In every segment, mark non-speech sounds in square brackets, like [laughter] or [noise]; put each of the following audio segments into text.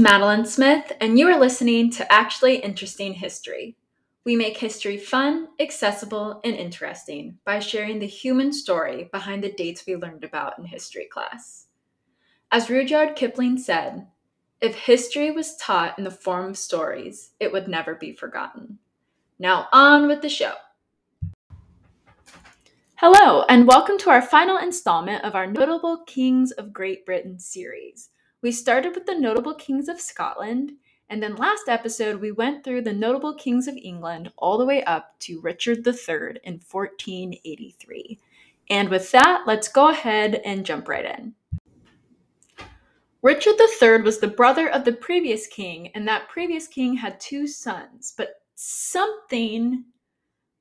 Madeline Smith, and you are listening to Actually Interesting History. We make history fun, accessible, and interesting by sharing the human story behind the dates we learned about in history class. As Rudyard Kipling said, if history was taught in the form of stories, it would never be forgotten. Now, on with the show. Hello, and welcome to our final installment of our Notable Kings of Great Britain series. We started with the notable kings of Scotland, and then last episode we went through the notable kings of England all the way up to Richard III in 1483. And with that, let's go ahead and jump right in. Richard III was the brother of the previous king, and that previous king had two sons, but something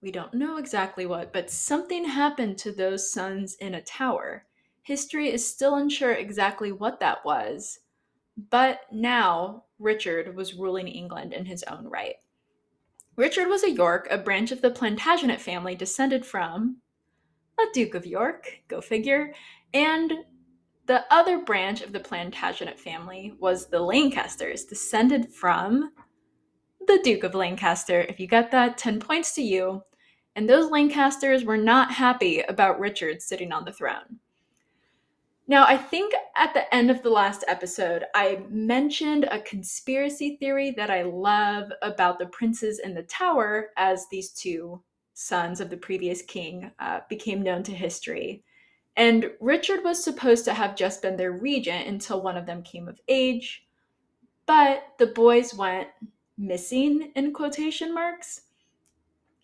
we don't know exactly what, but something happened to those sons in a tower. History is still unsure exactly what that was, but now Richard was ruling England in his own right. Richard was a York, a branch of the Plantagenet family descended from a Duke of York, go figure, and the other branch of the Plantagenet family was the Lancasters, descended from the Duke of Lancaster. If you get that, 10 points to you. And those Lancasters were not happy about Richard sitting on the throne. Now, I think at the end of the last episode, I mentioned a conspiracy theory that I love about the princes in the tower as these two sons of the previous king uh, became known to history. And Richard was supposed to have just been their regent until one of them came of age, but the boys went missing in quotation marks.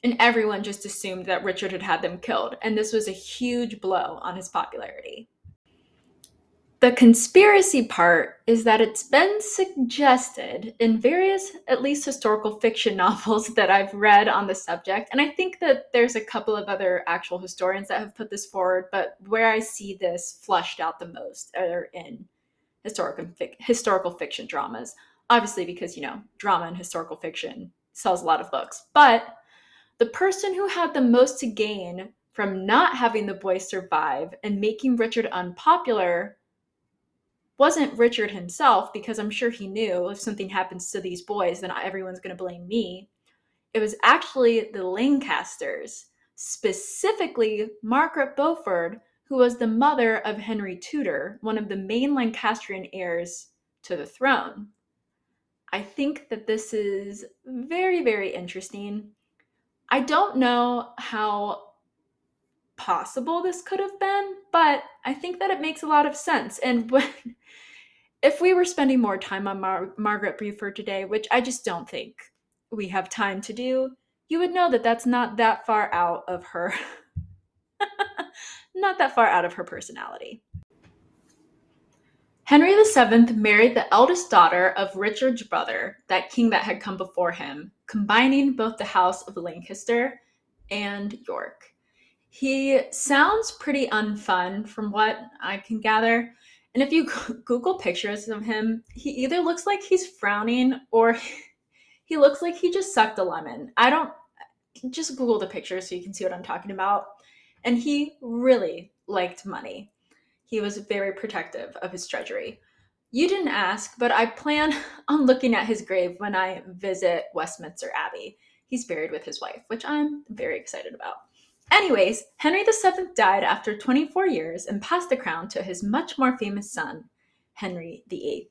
And everyone just assumed that Richard had had them killed, and this was a huge blow on his popularity. The conspiracy part is that it's been suggested in various, at least historical fiction [laughs] novels that I've read on the subject, and I think that there's a couple of other actual historians that have put this forward, but where I see this flushed out the most are in historical, historical fiction dramas. Obviously, because, you know, drama and historical fiction sells a lot of books. But the person who had the most to gain from not having the boy survive and making Richard unpopular wasn't Richard himself, because I'm sure he knew if something happens to these boys, then everyone's going to blame me. It was actually the Lancasters, specifically Margaret Beaufort, who was the mother of Henry Tudor, one of the main Lancastrian heirs to the throne. I think that this is very, very interesting. I don't know how possible this could have been, but I think that it makes a lot of sense. And [laughs] when, if we were spending more time on Mar- Margaret Beaufort today, which I just don't think we have time to do, you would know that that's not that far out of her, [laughs] not that far out of her personality. Henry VII married the eldest daughter of Richard's brother, that king that had come before him, combining both the house of Lancaster and York. He sounds pretty unfun from what I can gather. And if you [laughs] Google pictures of him, he either looks like he's frowning or [laughs] he looks like he just sucked a lemon. I don't just Google the pictures so you can see what I'm talking about. And he really liked money. He was very protective of his treasury. You didn't ask, but I plan [laughs] on looking at his grave when I visit Westminster Abbey. He's buried with his wife, which I'm very excited about. Anyways, Henry VII died after 24 years and passed the crown to his much more famous son, Henry VIII.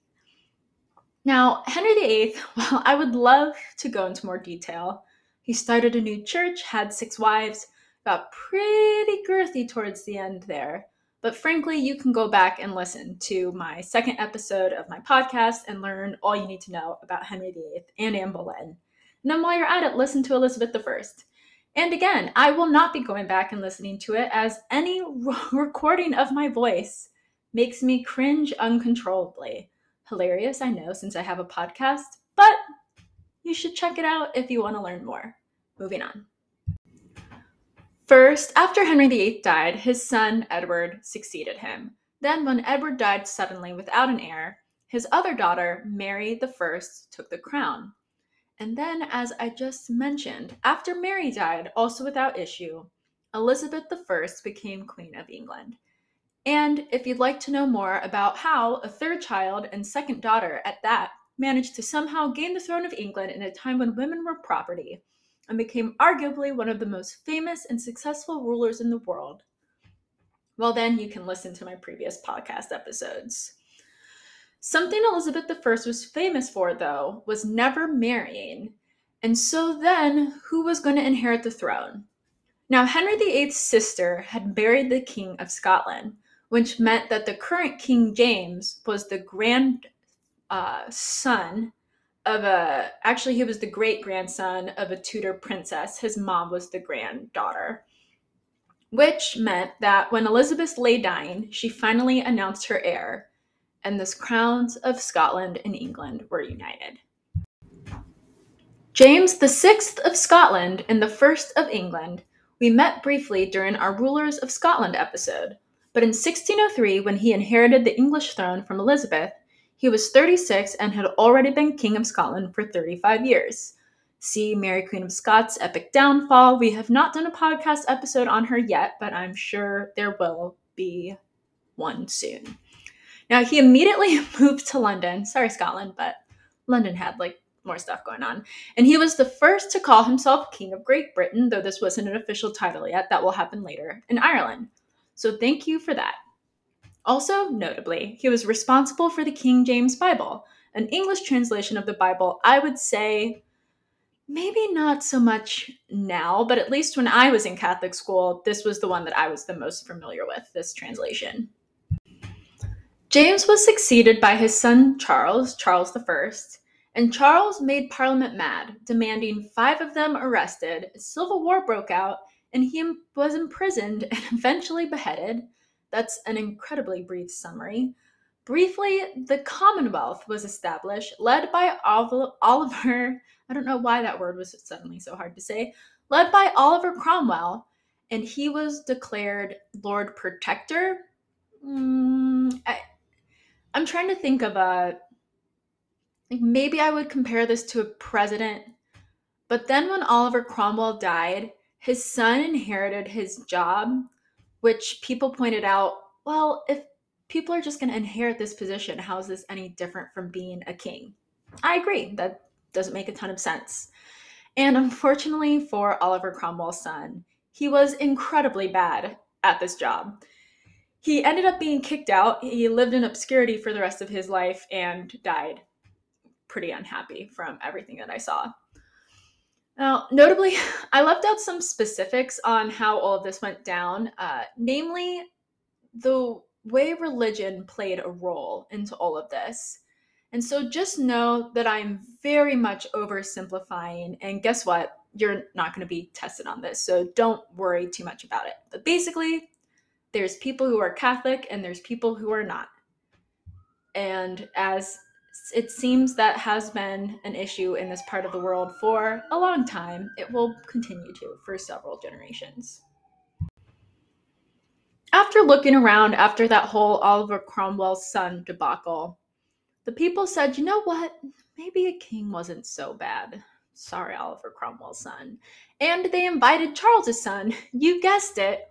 Now, Henry VIII, [laughs] well, I would love to go into more detail. He started a new church, had six wives, got pretty girthy towards the end there. But frankly, you can go back and listen to my second episode of my podcast and learn all you need to know about Henry VIII and Anne Boleyn. And then while you're at it, listen to Elizabeth I. And again, I will not be going back and listening to it as any [laughs] recording of my voice makes me cringe uncontrollably. Hilarious, I know, since I have a podcast, but you should check it out if you want to learn more. Moving on. First, after Henry VIII died, his son Edward succeeded him. Then, when Edward died suddenly without an heir, his other daughter, Mary I, took the crown. And then, as I just mentioned, after Mary died, also without issue, Elizabeth I became Queen of England. And if you'd like to know more about how a third child and second daughter at that managed to somehow gain the throne of England in a time when women were property and became arguably one of the most famous and successful rulers in the world, well, then you can listen to my previous podcast episodes. Something Elizabeth I was famous for, though, was never marrying. And so then, who was going to inherit the throne? Now, Henry VIII's sister had married the King of Scotland, which meant that the current King James was the grand uh, son of a, actually, he was the great grandson of a Tudor princess. His mom was the granddaughter, which meant that when Elizabeth lay dying, she finally announced her heir, and the crowns of Scotland and England were united. James VI of Scotland and the First of England we met briefly during our Rulers of Scotland episode, but in 1603, when he inherited the English throne from Elizabeth, he was 36 and had already been King of Scotland for 35 years. See Mary Queen of Scots' epic downfall. We have not done a podcast episode on her yet, but I'm sure there will be one soon. Now, he immediately [laughs] moved to London. Sorry, Scotland, but London had like more stuff going on. And he was the first to call himself King of Great Britain, though this wasn't an official title yet. That will happen later in Ireland. So thank you for that. Also, notably, he was responsible for the King James Bible, an English translation of the Bible, I would say maybe not so much now, but at least when I was in Catholic school, this was the one that I was the most familiar with, this translation. James was succeeded by his son Charles, Charles I, and Charles made Parliament mad, demanding five of them arrested. Civil war broke out, and he was imprisoned [laughs] and eventually beheaded. That's an incredibly brief summary. Briefly, the Commonwealth was established, led by Oliver. I don't know why that word was suddenly so hard to say. Led by Oliver Cromwell, and he was declared Lord Protector. Mm, I, I'm trying to think of a like maybe I would compare this to a president. But then when Oliver Cromwell died, his son inherited his job, which people pointed out, well, if people are just going to inherit this position, how is this any different from being a king? I agree. That doesn't make a ton of sense. And unfortunately for Oliver Cromwell's son, he was incredibly bad at this job. He ended up being kicked out. He lived in obscurity for the rest of his life and died pretty unhappy from everything that I saw. Now, notably, [laughs] I left out some specifics on how all of this went down, uh, namely, the way religion played a role into all of this. And so just know that I'm very much oversimplifying. And guess what? You're not going to be tested on this. So don't worry too much about it. But basically, there's people who are Catholic and there's people who are not. And as it seems that has been an issue in this part of the world for a long time. It will continue to for several generations. After looking around after that whole Oliver Cromwell's son debacle, the people said, you know what? Maybe a king wasn't so bad. Sorry, Oliver Cromwell's son. And they invited Charles's son, [laughs] you guessed it,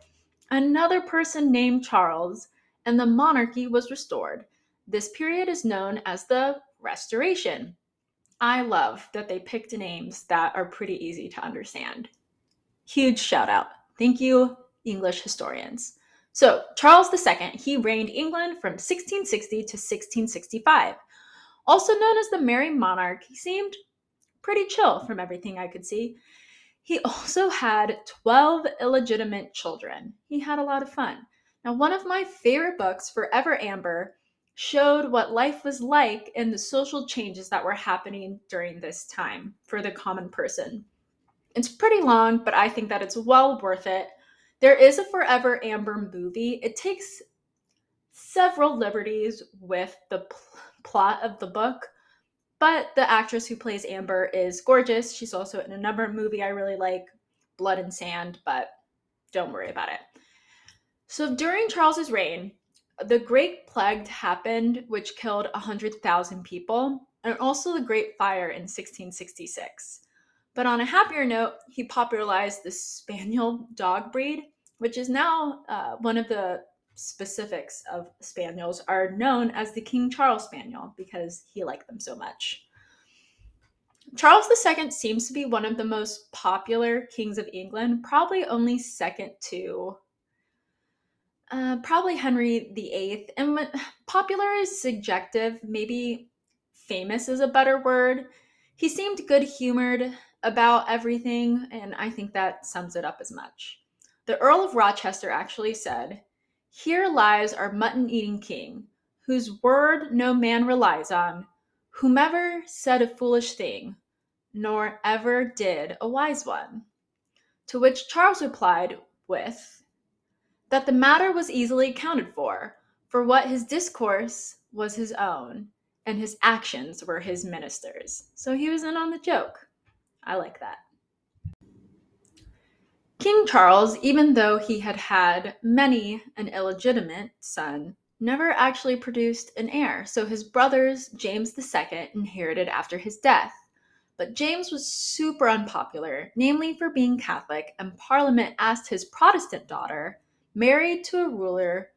another person named Charles, and the monarchy was restored. This period is known as the Restoration. I love that they picked names that are pretty easy to understand. Huge shout out. Thank you, English historians. So, Charles II, he reigned England from 1660 to 1665. Also known as the Merry Monarch, he seemed pretty chill from everything I could see. He also had 12 illegitimate children. He had a lot of fun. Now, one of my favorite books, Forever Amber, showed what life was like and the social changes that were happening during this time for the common person. It's pretty long, but I think that it's well worth it. There is a Forever Amber movie. It takes several liberties with the pl- plot of the book, but the actress who plays Amber is gorgeous. She's also in another movie I really like, Blood and Sand, but don't worry about it. So during Charles's reign, the Great Plague happened, which killed 100,000 people, and also the Great Fire in 1666. But on a happier note, he popularized the Spaniel dog breed, which is now uh, one of the specifics of spaniels are known as the King Charles Spaniel because he liked them so much. Charles II seems to be one of the most popular kings of England, probably only second to uh, probably Henry VIII. And popular is subjective, maybe famous is a better word. He seemed good humored about everything, and I think that sums it up as much. The Earl of Rochester actually said, Here lies our mutton eating king, whose word no man relies on, whomever said a foolish thing, nor ever did a wise one. To which Charles replied with, That the matter was easily accounted for, for what his discourse was his own, and his actions were his ministers. So he was in on the joke. I like that. King Charles, even though he had had many an illegitimate son, never actually produced an heir, so his brothers, James II, inherited after his death. But James was super unpopular, namely for being Catholic, and Parliament asked his Protestant daughter, married to a ruler,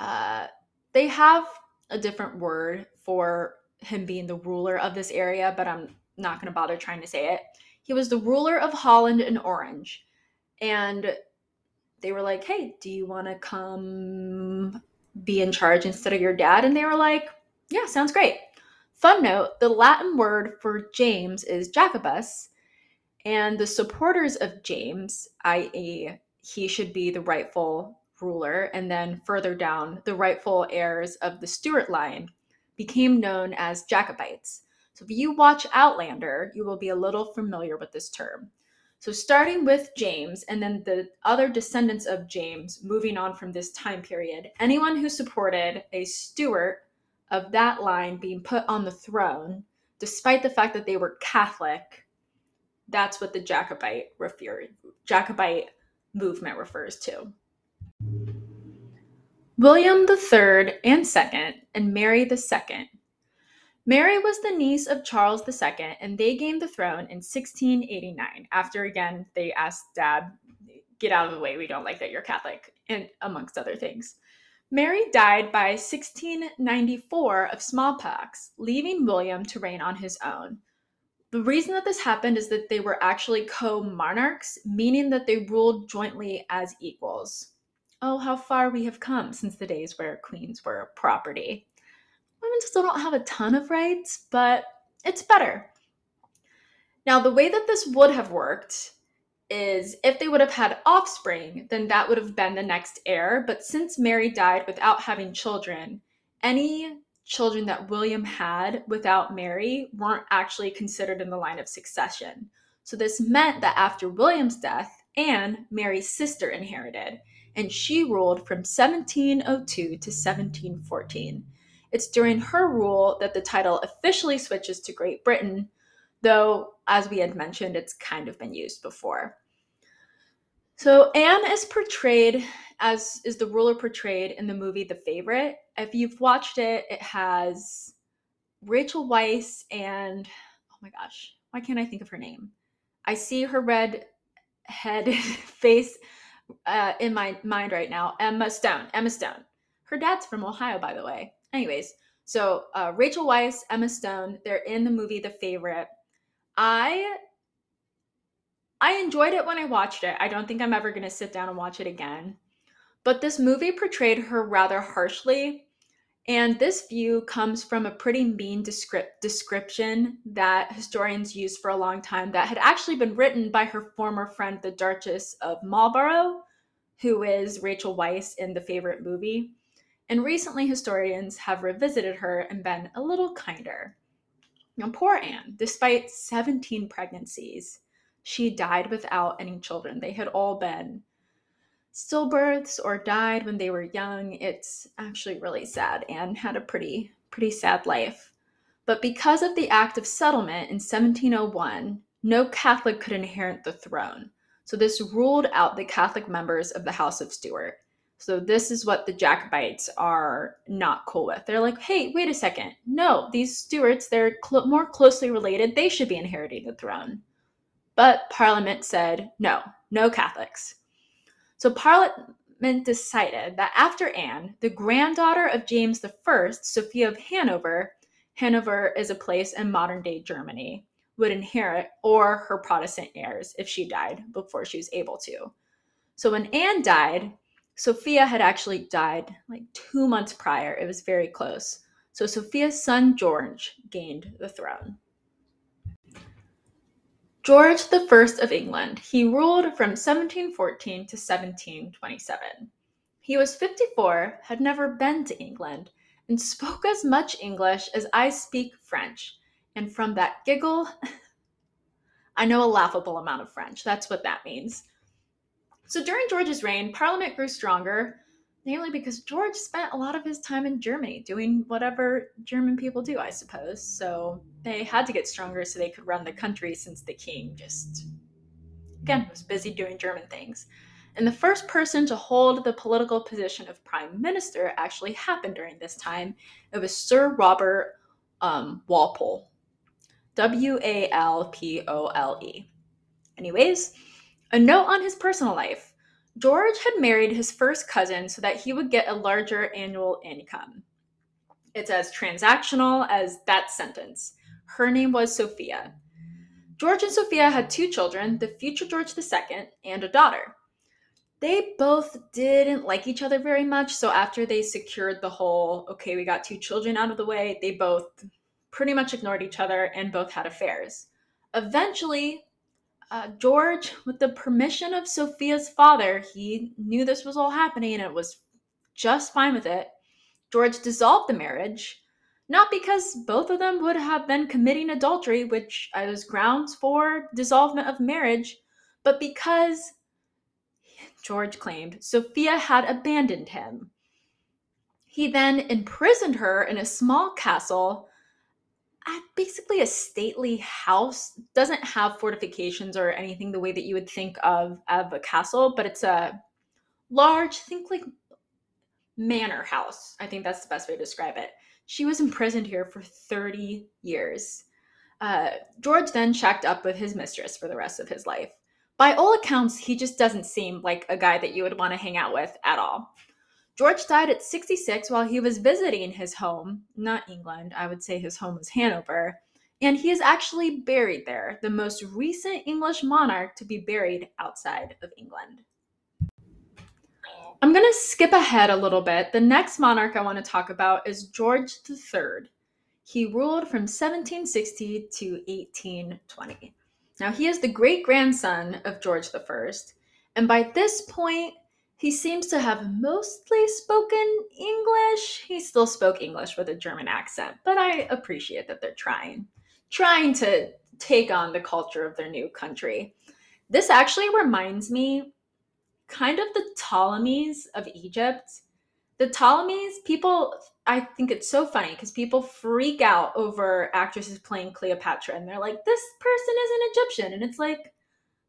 uh, they have a different word for him being the ruler of this area, but I'm not going to bother trying to say it. He was the ruler of Holland and Orange. And they were like, hey, do you want to come be in charge instead of your dad? And they were like, yeah, sounds great. Fun note the Latin word for James is Jacobus, and the supporters of James, i.e., he should be the rightful ruler, and then further down, the rightful heirs of the Stuart line, became known as Jacobites. So if you watch Outlander, you will be a little familiar with this term. So starting with James and then the other descendants of James moving on from this time period, anyone who supported a Stuart of that line being put on the throne, despite the fact that they were Catholic, that's what the Jacobite refer, Jacobite movement refers to. William III and II and Mary II. Mary was the niece of Charles II, and they gained the throne in 1689. After again, they asked Dad, "Get out of the way. We don't like that you're Catholic," and amongst other things. Mary died by 1694 of smallpox, leaving William to reign on his own. The reason that this happened is that they were actually co monarchs, meaning that they ruled jointly as equals. Oh, how far we have come since the days where queens were property. Women still don't have a ton of rights, but it's better. Now, the way that this would have worked is if they would have had offspring, then that would have been the next heir. But since Mary died without having children, any children that William had without Mary weren't actually considered in the line of succession. So this meant that after William's death, Anne, Mary's sister, inherited and she ruled from 1702 to 1714. It's during her rule that the title officially switches to Great Britain, though, as we had mentioned, it's kind of been used before. So Anne is portrayed as is the ruler portrayed in the movie The Favorite. If you've watched it, it has Rachel Weisz and oh my gosh, why can't I think of her name? I see her red head [laughs] face uh, in my mind right now. Emma Stone. Emma Stone. Her dad's from Ohio, by the way. Anyways, so uh, Rachel Weisz, Emma Stone, they're in the movie The Favorite. I I enjoyed it when I watched it. I don't think I'm ever going to sit down and watch it again. But this movie portrayed her rather harshly. And this view comes from a pretty mean descript- description that historians used for a long time that had actually been written by her former friend, the Duchess of Marlborough, who is Rachel Weisz in the favorite movie. And recently, historians have revisited her and been a little kinder. Now, poor Anne, despite 17 pregnancies, she died without any children. They had all been stillbirths or died when they were young. It's actually really sad. Anne had a pretty, pretty sad life. But because of the Act of Settlement in 1701, no Catholic could inherit the throne. So this ruled out the Catholic members of the House of Stuart. So this is what the Jacobites are not cool with. They're like, hey, wait a second. No, these Stuarts, they're cl- more closely related. They should be inheriting the throne. But Parliament said, no, no Catholics. So Parliament decided that after Anne, the granddaughter of James I, Sophia of Hanover, Hanover is a place in modern day Germany, would inherit, or her Protestant heirs if she died before she was able to. So when Anne died, Sophia had actually died like two months prior. It was very close. So Sophia's son George gained the throne. George I of England. He ruled from 1714 to 1727. He was 54, had never been to England, and spoke as much English as I speak French. And from that giggle, [laughs] I know a laughable amount of French. That's what that means. So during George's reign, Parliament grew stronger, mainly because George spent a lot of his time in Germany doing whatever German people do, I suppose. So they had to get stronger so they could run the country since the king just, again, was busy doing German things. And the first person to hold the political position of prime minister actually happened during this time. It was Sir Robert um, Walpole. W A L P O L E. Anyways, a note on his personal life. George had married his first cousin so that he would get a larger annual income. It's as transactional as that sentence. Her name was Sophia. George and Sophia had two children, the future George II, and a daughter. They both didn't like each other very much, so after they secured the whole, okay, we got two children out of the way, they both pretty much ignored each other and both had affairs. Eventually, uh, George, with the permission of Sophia's father, he knew this was all happening and it was just fine with it. George dissolved the marriage, not because both of them would have been committing adultery, which was grounds for dissolvement of marriage, but because George claimed Sophia had abandoned him. He then imprisoned her in a small castle basically a stately house doesn't have fortifications or anything the way that you would think of of a castle but it's a large think like manor house i think that's the best way to describe it. She was imprisoned here for 30 years. Uh, george then checked up with his mistress for the rest of his life. By all accounts he just doesn't seem like a guy that you would want to hang out with at all George died at 66 while he was visiting his home, not England, I would say his home was Hanover, and he is actually buried there, the most recent English monarch to be buried outside of England. I'm going to skip ahead a little bit. The next monarch I want to talk about is George III. He ruled from 1760 to 1820. Now, he is the great grandson of George I, and by this point, he seems to have mostly spoken English. He still spoke English with a German accent, but I appreciate that they're trying, trying to take on the culture of their new country. This actually reminds me kind of the Ptolemies of Egypt. The Ptolemies, people, I think it's so funny because people freak out over actresses playing Cleopatra and they're like, this person is an Egyptian. And it's like,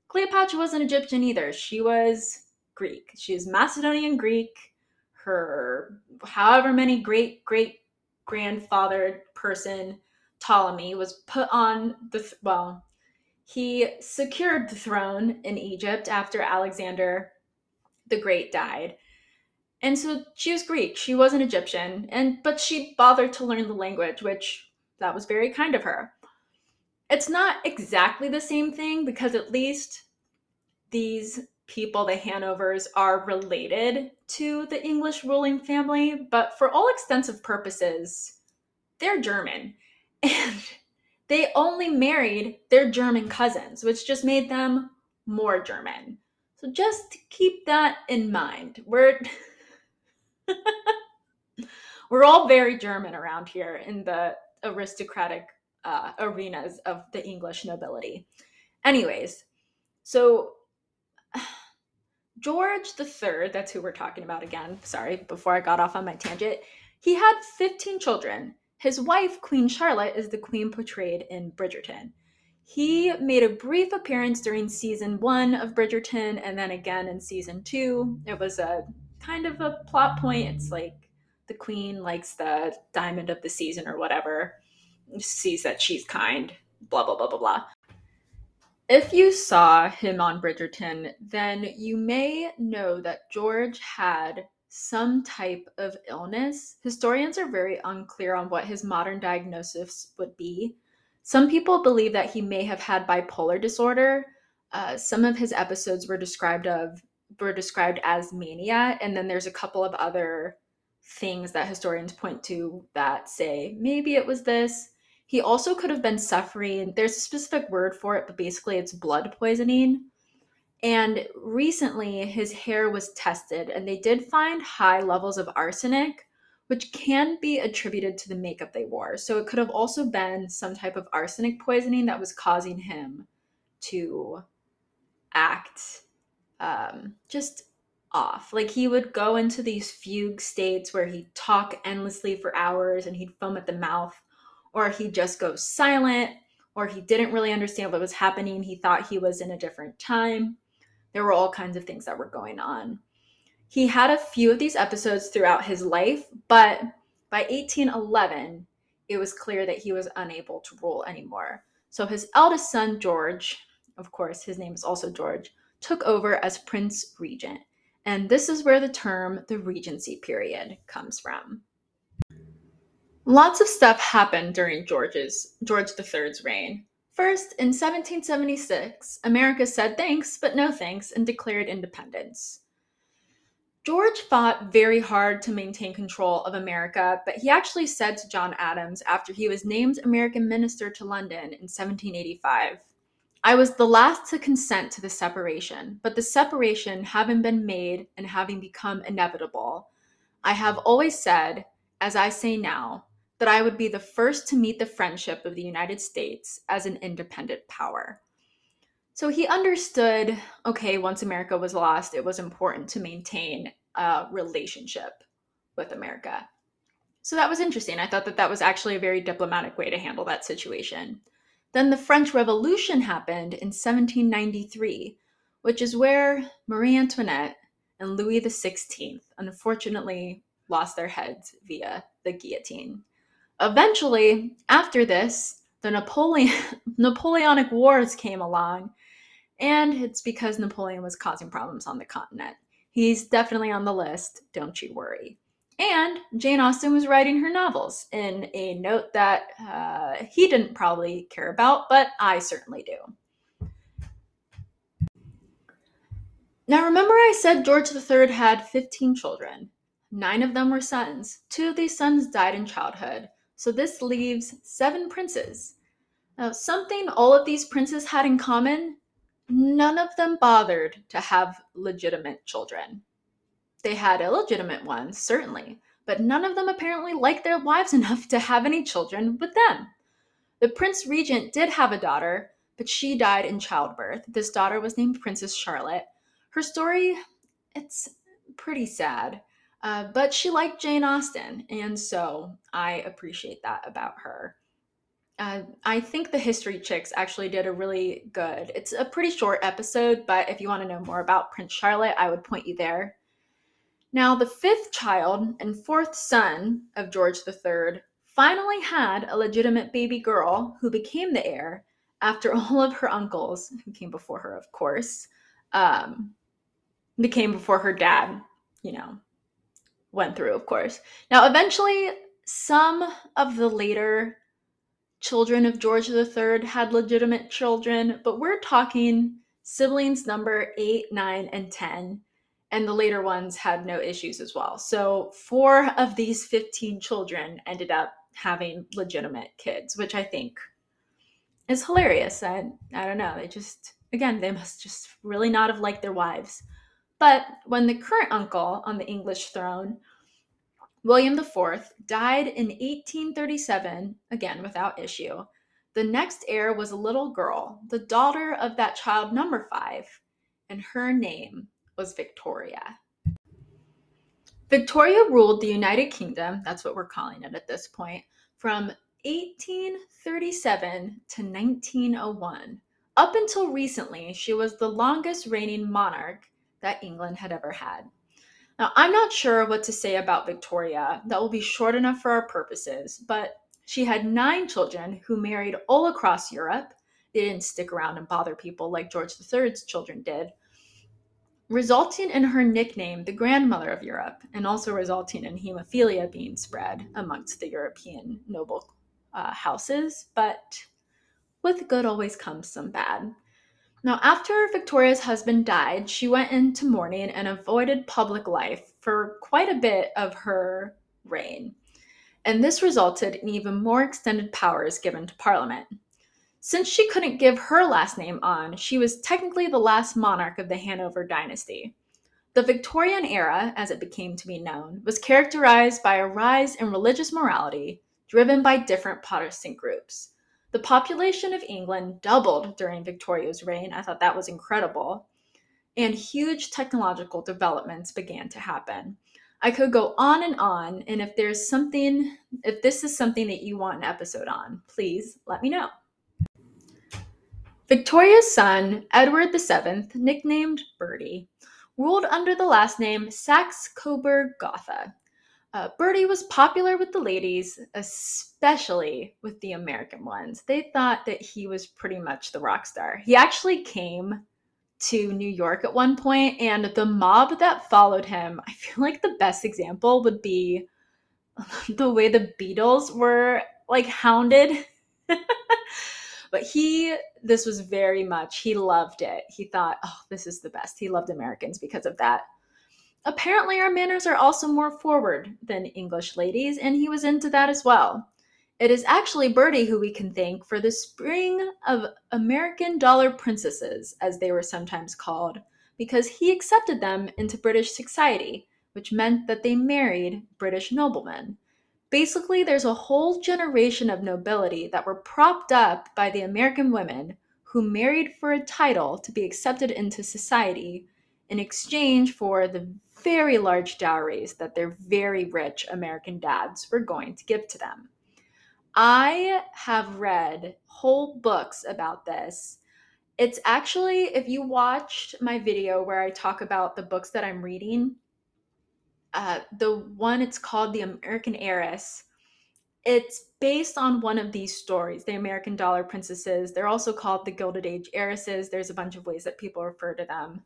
Cleopatra wasn't Egyptian either. She was Greek. She's Macedonian Greek. Her however many great great grandfather person Ptolemy was put on the well, he secured the throne in Egypt after Alexander the Great died. And so she was Greek. She wasn't Egyptian, and but she bothered to learn the language, which that was very kind of her. It's not exactly the same thing because at least these people, the Hanovers, are related to the English ruling family, but for all extensive purposes, they're German. [laughs] And they only married their German cousins, which just made them more German. So just keep that in mind. We're [laughs] we're all very German around here in the aristocratic uh, arenas of the English nobility. Anyways, so [sighs] George III, that's who we're talking about again. Sorry, before I got off on my tangent. He had 15 children. His wife, Queen Charlotte, is the queen portrayed in Bridgerton. He made a brief appearance during season one of Bridgerton and then again in season two. It was a kind of a plot point. It's like the queen likes the diamond of the season or whatever, sees that she's kind, blah, blah, blah, blah, blah. If you saw him on Bridgerton, then you may know that George had some type of illness. Historians are very unclear on what his modern diagnosis would be. Some people believe that he may have had bipolar disorder. Uh, some of his episodes were described of were described as mania, and then there's a couple of other things that historians point to that say maybe it was this. He also could have been suffering, there's a specific word for it, but basically it's blood poisoning. And recently his hair was tested and they did find high levels of arsenic, which can be attributed to the makeup they wore. So it could have also been some type of arsenic poisoning that was causing him to act um, just off. Like he would go into these fugue states where he'd talk endlessly for hours and he'd foam at the mouth, or he'd just go silent, or he didn't really understand what was happening. He thought he was in a different time. There were all kinds of things that were going on. He had a few of these episodes throughout his life, but by 1811, it was clear that he was unable to rule anymore. So his eldest son, George, of course, his name is also George, took over as Prince Regent. And this is where the term the Regency period comes from. Lots of stuff happened during George's George III's reign. First, in 1776, America said thanks, but no thanks, and declared independence. George fought very hard to maintain control of America, but he actually said to John Adams after he was named American minister to London in 1785 I was the last to consent to the separation, but the separation having been made and having become inevitable, I have always said, as I say now, that I would be the first to meet the friendship of the United States as an independent power. So he understood okay, once America was lost, it was important to maintain a relationship with America. So that was interesting. I thought that that was actually a very diplomatic way to handle that situation. Then the French Revolution happened in 1793, which is where Marie Antoinette and Louis XVI unfortunately lost their heads via the guillotine. Eventually, after this, the Napoleon [laughs] Napoleonic Wars came along, and it's because Napoleon was causing problems on the continent. He's definitely on the list, don't you worry. And Jane Austen was writing her novels in a note that uh, he didn't probably care about, but I certainly do. Now, remember, I said George III had 15 children. Nine of them were sons. Two of these sons died in childhood. So this leaves seven princes. Now, something all of these princes had in common none of them bothered to have legitimate children. They had illegitimate ones, certainly, but none of them apparently liked their wives [laughs] enough to have any children with them. The Prince Regent did have a daughter, but she died in childbirth. This daughter was named Princess Charlotte. Her story, it's pretty sad, uh, but she liked Jane Austen, and so I appreciate that about her. Uh, I think the History Chicks actually did a really good. It's a pretty short episode, but if you want to know more about Prince Charlotte, I would point you there. Now, the fifth child and fourth son of George III finally had a legitimate baby girl who became the heir after [laughs] all of her uncles, who came before her, of course, um, became before her dad, you know, went through, of course. Now, eventually, some of the later children of George III had legitimate children, but we're talking siblings number eight, nine, and 10 and the later ones had no issues as well. So, four of these 15 children ended up having legitimate kids, which I think is hilarious. I, I don't know. They just, again, they must just really not have liked their wives. But when the current uncle on the English throne, William IV, died in 1837, again without issue, the next heir was a little girl, the daughter of that child number five, and her name was Victoria. Victoria ruled the United Kingdom, that's what we're calling it at this point, from 1837 to 1901. Up until recently, she was the longest reigning monarch that England had ever had. Now, I'm not sure what to say about Victoria. That will be short enough for our purposes, but she had nine children who married all across Europe, They didn't stick around and bother people like George III's children did, resulting in her nickname the grandmother of Europe, and also resulting in hemophilia being spread amongst the European noble uh, houses. But with good always comes some bad. Now, after Victoria's husband died, she went into mourning and avoided public life for quite a bit of her reign. And this resulted in even more extended powers given to Parliament. Since she couldn't give her last name on, she was technically the last monarch of the Hanover dynasty. The Victorian era, as it became to be known, was characterized by a rise in religious morality driven by different Protestant groups. The population of England doubled during Victoria's reign. I thought that was incredible. And huge technological developments began to happen. I could go on and on. And if there's something, if this is something that you want an episode on, please let me know. Victoria's son, Edward VII, nicknamed Bertie, ruled under the last name Saxe Coburg Gotha. Uh, Bertie was popular with the ladies, especially with the American ones. They thought that he was pretty much the rock star. He actually came to New York at one point, and the mob that followed him, I feel like the best example would be [laughs] the way the Beatles were like hounded. [laughs] but he, this was very much, he loved it. He thought, oh, this is the best. He loved Americans because of that apparently our manners are also more forward than English ladies, and he was into that as well. It is actually Bertie who we can thank for the spring of American dollar princesses, as they were sometimes called, because he accepted them into British society, which meant that they married British noblemen. Basically, there's a whole generation of nobility that were propped up by the American women who married for a title to be accepted into society in exchange for the very large dowries that their very rich American dads were going to give to them. I have read whole books about this. It's actually, if you watched my video where I talk about the books that I'm reading, uh, the one it's called The American Heiress. It's based on one of these stories, the American Dollar Princesses. They're also called the Gilded Age Heiresses. There's a bunch of ways that people refer to them.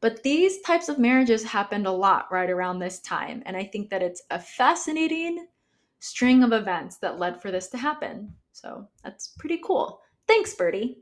But these types of marriages happened a lot right around this time. And I think that it's a fascinating string of events that led for this to happen. So that's pretty cool. Thanks, Bertie.